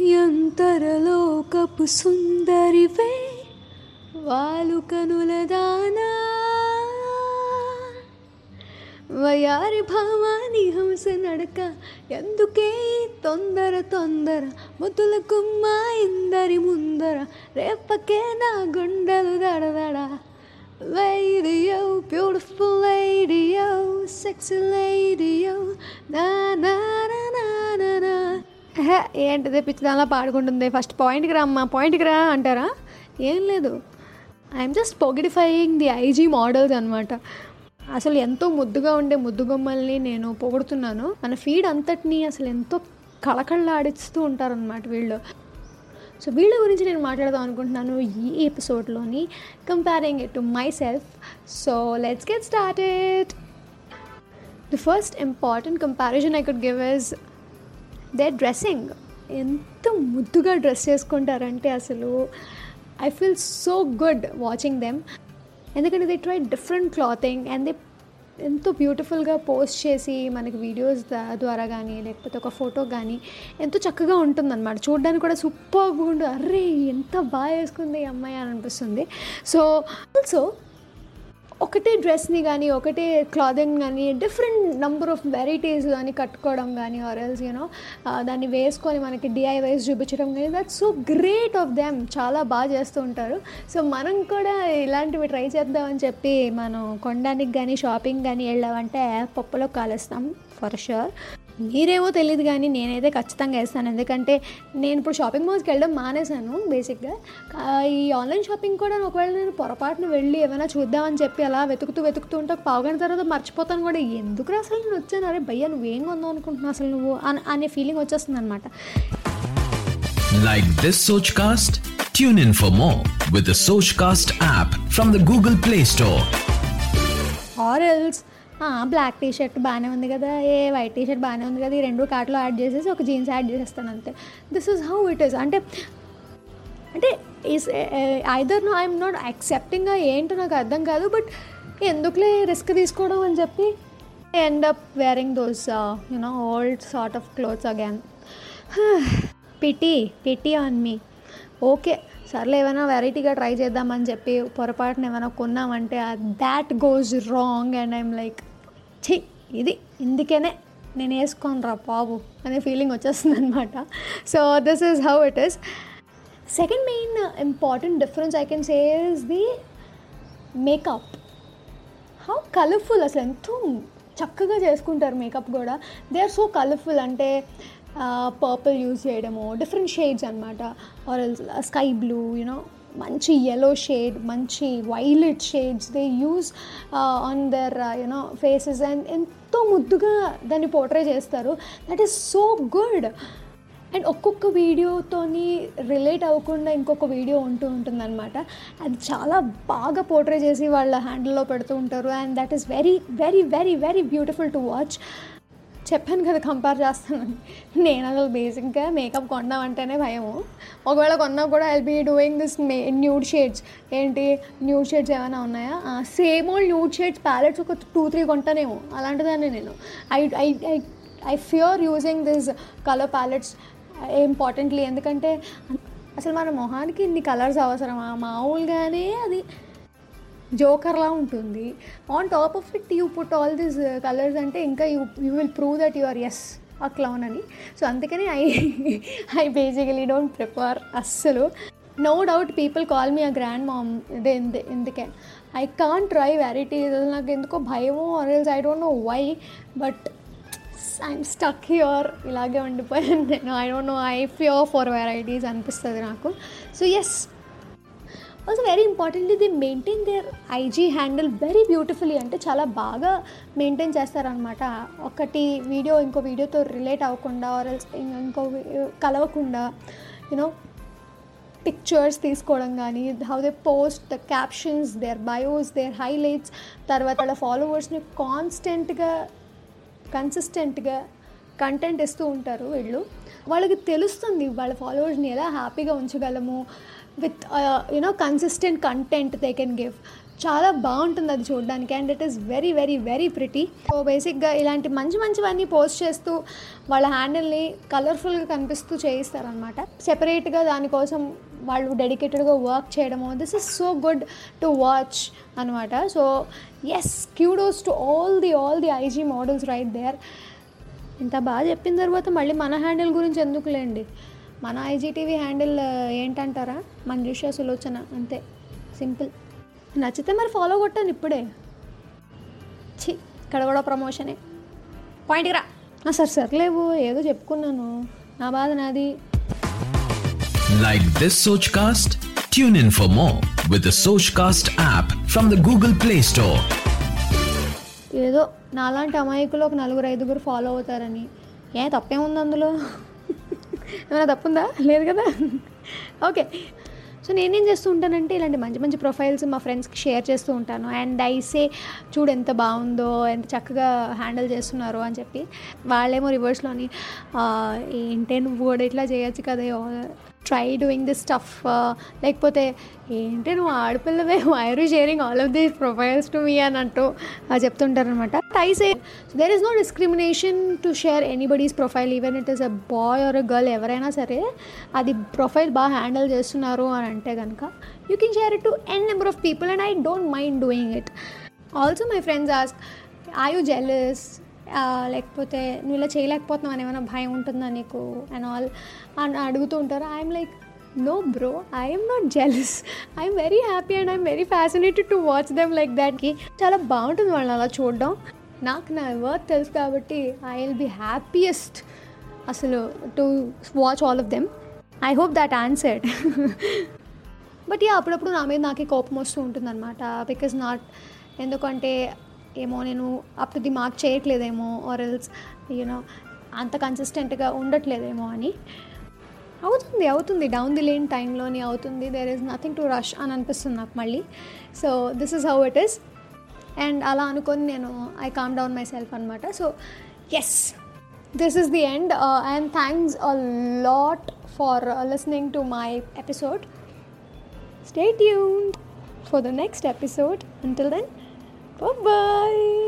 ఎంతరలోకపు సుందరివే వాలు కనుల వయారి భావాని హంస నడక ఎందుకే తొందర తొందర ముతుల గుమ్మ ఇందరి ముందర రేపకే నా గుండెలు దడదడ. Lady-o, oh, beautiful lady-o, oh, ఏంటిది? పిచ్చిదానిలా పాడుకుంటుంది. ఫస్ట్ పాయింట్కి రా అమ్మా పాయింట్కి రా అంటారా? ఏం లేదు. ఐఎమ్ జస్ట్ పొగిడిఫైయింగ్ ది ఐజీ మోడల్స్ అనమాట అసలు ఎంతో ముద్దుగా ఉండే ముద్దుగొమ్మల్ని నేను పొగుడుతున్నాను. మన ఫీడ్ అంతటినీ అసలు ఎంతో కళకళలాడిస్తూ ఉంటారనమాట వీళ్ళు. సో వీళ్ళ గురించి నేను మాట్లాడదాం అనుకుంటున్నాను ఈ ఎపిసోడ్లోని comparing it to myself so let's get started the first important comparison I could give is the dressing. ఎంత ముద్దుగా డ్రెస్ చేసుకుంటారంటే అసలు I feel so good watching them. ఎందుకంటే they try different clothing and they ఎంతో బ్యూటిఫుల్గా post చేసి మనకి videos ద్వారా కానీ లేకపోతే ఒక ఫోటో కానీ ఎంతో చక్కగా ఉంటుందన్నమాట. చూడడానికి కూడా సూపర్గా ఉండు అర్రే ఎంత బాగా వేసుకుంది ఈ అమ్మాయి అని అనిపిస్తుంది. సో ఆల్సో ఒకటే డ్రెస్ని కానీ ఒకటే క్లాదింగ్ కానీ డిఫరెంట్ నెంబర్ ఆఫ్ వెరైటీస్ కానీ కట్టుకోవడం కానీ ఆర్ఎల్స్ యూనో దాన్ని వేసుకొని మనకి డిఐవైస్ చూపించడం కానీ that so great of them చాలా బాగా చేస్తూ ఉంటారు. సో మనం కూడా ఇలాంటివి ట్రై చేద్దామని చెప్పి మనం కొనడానికి కానీ షాపింగ్ కానీ వెళ్ళామంటే పప్పులో కాలుస్తాం ఫర్ షూర్ మీరేమో తెలియదు కానీ నేనైతే ఖచ్చితంగా వేస్తాను. ఎందుకంటే నేను ఇప్పుడు షాపింగ్ మాల్స్కి వెళ్ళడం మానేశాను బేసిక్గా ఈ ఆన్లైన్ షాపింగ్ కూడా ఒకవేళ నేను పొరపాటున వెళ్ళి ఏమైనా చూద్దామని చెప్పి అలా వెతుకుతూ వెతుకుతూ ఉంటే ఒక పావు గంట తర్వాత మర్చిపోతాను కూడా. ఎందుకు అసలు నేను వచ్చాను? అరే భయ్యా నువ్వేం కొందాం అనుకుంటున్నావు అసలు నువ్వు? అని అనే ఫీలింగ్ వచ్చేస్తుంది అనమాట Like this Sochcast? Tune in for more with the Sochcast app from the Google Play Store. Or else black T shirt బాగానే ఉంది కదా ఏ వైట్ టీ షర్ట్ బాగానే ఉంది కదా ఈ రెండు కార్ట్లో యాడ్ చేసేసి ఒక జీన్స్ యాడ్ చేసేస్తాను అంతే. This is how it is అంటే అంటే is either no I'm not accepting ఏంటో నాకు అర్థం కాదు బట్ ఎందుకులే రిస్క్ తీసుకోవడం అని చెప్పి end up wearing those you know old sort of clothes again pity pity on me okay సర్లే ఏమైనా వెరైటీగా ట్రై చేద్దామని చెప్పి పొరపాటున ఏమైనా కొన్నామంటే that goes wrong and I'm like ఛీ ఇది ఇందుకనే నేను వేసుకోను రా బాబు అనే ఫీలింగ్ వచ్చేస్తుంది అనమాట so this is how it is second main important difference I can say is the makeup how colourful అసలు ఎంతో చక్కగా చేసుకుంటారు మేకప్ కూడా. దే ఆర్ సో కలర్ఫుల్ అంటే పర్పుల్ యూజ్ చేయడము డిఫరెంట్ షేడ్స్ అనమాట or sky blue you know మంచి yellow shade మంచి violet shades they use on their you know faces and ఎంతో ముద్దుగా దాన్ని పోర్ట్రే చేస్తారు. That is so good and ఒక్కొక్క వీడియోతోని రిలేట్ అవ్వకుండా ఇంకొక వీడియో ఉంటూ ఉంటుందన్నమాట. అది చాలా బాగా పోర్ట్రే చేసి వాళ్ళ హ్యాండిల్లో పెడుతూ ఉంటారు. And that is very very very very beautiful to watch చెప్పాను కదా కంపేర్ చేస్తానని. నేను అసలు బేసిక్గా మేకప్ కొన్నామంటేనే భయము. ఒకవేళ కొన్నా కూడా I'll be doing this may nude shades ఏంటి? న్యూడ్ షేడ్స్ ఏమైనా ఉన్నాయా? Same old nude shades palettes ఒక టూ త్రీ కొంటానేమో. అలాంటిదాన్ని నేను. I I I I fear using this colour palettes importantly ఎందుకంటే అసలు మన మొహానికి ఇన్ని కలర్స్ అవసరమా? మామూలుగానే అది జోకర్లా ఉంటుంది. On top of it you put all these colours అంటే ఇంకా you you will prove that you are as a clown అని. సో అందుకని I I basically don't prefer అస్సలు. No doubt people call me a grand mom ఇదే ఎందుకే I can try varieties నాకు ఎందుకో భయమో or else I don't know why but I'm stuck here ఇలాగే ఉండిపోయాను నేను. I don't know I fear for varieties అనిపిస్తుంది నాకు. So yes also very importantly they maintain their IG handle very beautifully అంటే చాలా బాగా మెయింటైన్ చేస్తారనమాట ఒకటి వీడియో ఇంకో వీడియోతో రిలేట్ అవ్వకుండా ఆర్ ఇంకో కలవకుండా యూనో పిక్చర్స్ తీసుకోవడం కానీ how they post the captions their bios their highlights తర్వాత వాళ్ళ ఫాలోవర్స్ని కాన్స్టెంట్గా కన్సిస్టెంట్గా కంటెంట్ ఇస్తూ ఉంటారు వీళ్ళు. వాళ్ళకి తెలుస్తుంది వాళ్ళ ఫాలోవర్స్ని ఎలా హ్యాపీగా ఉంచగలము. With you know consistent content they can give చాలా బాగుంటుంది అది చూడడానికి. And it is very very very pretty so బేసిక్గా ఇలాంటి మంచి మంచివన్నీ పోస్ట్ చేస్తూ వాళ్ళ హ్యాండిల్ని కలర్ఫుల్గా కనిపిస్తూ చేయిస్తారనమాట సెపరేట్గా దానికోసం వాళ్ళు డెడికేటెడ్గా వర్క్ చేయడము. This is so good to watch అనమాట so yes kudos to all the all the IG models right there ఇంత బాగా చెప్పిన తర్వాత మళ్ళీ మన హ్యాండిల్ గురించి ఎందుకులేండి? మన ఐజీటీవీ హ్యాండిల్ ఏంటంటారా? మంజుష సులోచన అంతే. సింపుల్. నచ్చితే మరి ఫాలో కొట్టాను ఇప్పుడే. ఛీ ఇక్కడ కూడా ప్రమోషనే. పాయింట్కి రా. సరే సర్లేవు ఏదో చెప్పుకున్నాను. నా బాధ నాది. Like this Sochcast? Tune in for more with the Sochcast app from the Google Play Store. ఏదో నాలాంటి అమాయకులు ఒక నలుగురు ఐదుగురు ఫాలో అవుతారని. ఏ తప్పేముంది అందులో? ఏమైనా తప్పుందా? లేదు కదా? ఓకే. సో నేనేం చేస్తూ ఉంటానంటే ఇలాంటి మంచి మంచి ప్రొఫైల్స్ మా ఫ్రెండ్స్కి షేర్ చేస్తూ ఉంటాను. అండ్ ఐసే చూడు ఎంత బాగుందో ఎంత చక్కగా హ్యాండిల్ చేస్తున్నారో అని చెప్పి వాళ్ళేమో రివర్స్లోని ఏంటే నువ్వు కూడా ఇట్లా చేయొచ్చు కదా ట్రై డూయింగ్ దిస్ స్టఫ్ లేకపోతే ఏంటి నువ్వు ఆడపిల్లవే? Why're sharing all of these profiles to me అని అంటూ చెప్తుంటారనమాట అనమాట I say there is no discrimination to share anybody's profile even it is a boy or a girl ఎవరైనా సరే అది ప్రొఫైల్ బాగా హ్యాండిల్ చేస్తున్నారు అని అంటే కనుక you can share it to n number of people and I don't mind doing it also my friends ask I you jealous లేకపోతే నువ్వు ఇలా చేయలేకపోతున్నావు అని ఏమైనా భయం ఉంటుందా నీకు అండ్ ఆల్ అని అడుగుతూ ఉంటారు. I'm like no bro I'm not jealous I'm very happy and I'm very fascinated to watch them like దాట్కి చాలా బాగుంటుంది వాళ్ళని అలా చూడడం. నాకు నా వర్త్ తెలుసు కాబట్టి ఐ విల్ బి హ్యాపీయెస్ట్ అసలు to watch all of them I hope that answered but yeah అప్పుడప్పుడు నా మీద నాకే కోపం వస్తూ ఉంటుంది అనమాట బికాజ్ నాట్ ఎందుకంటే ఏమో నేను అప్ టు ది మార్క్ చేయట్లేదేమో ఆర్ ఎల్స్ యూనో అంత కన్సిస్టెంట్గా ఉండట్లేదేమో అని. అవుతుంది అవుతుంది. డౌన్ ది లేన్ టైంలోని అవుతుంది. There is nothing to rush అని అనిపిస్తుంది నాకు మళ్ళీ. So this is how it is and అలా అనుకొని నేను I calm down myself అనమాట so yes this is the end and thanks a lot for listening to my episode stay tune for the next episode until then Bye bye.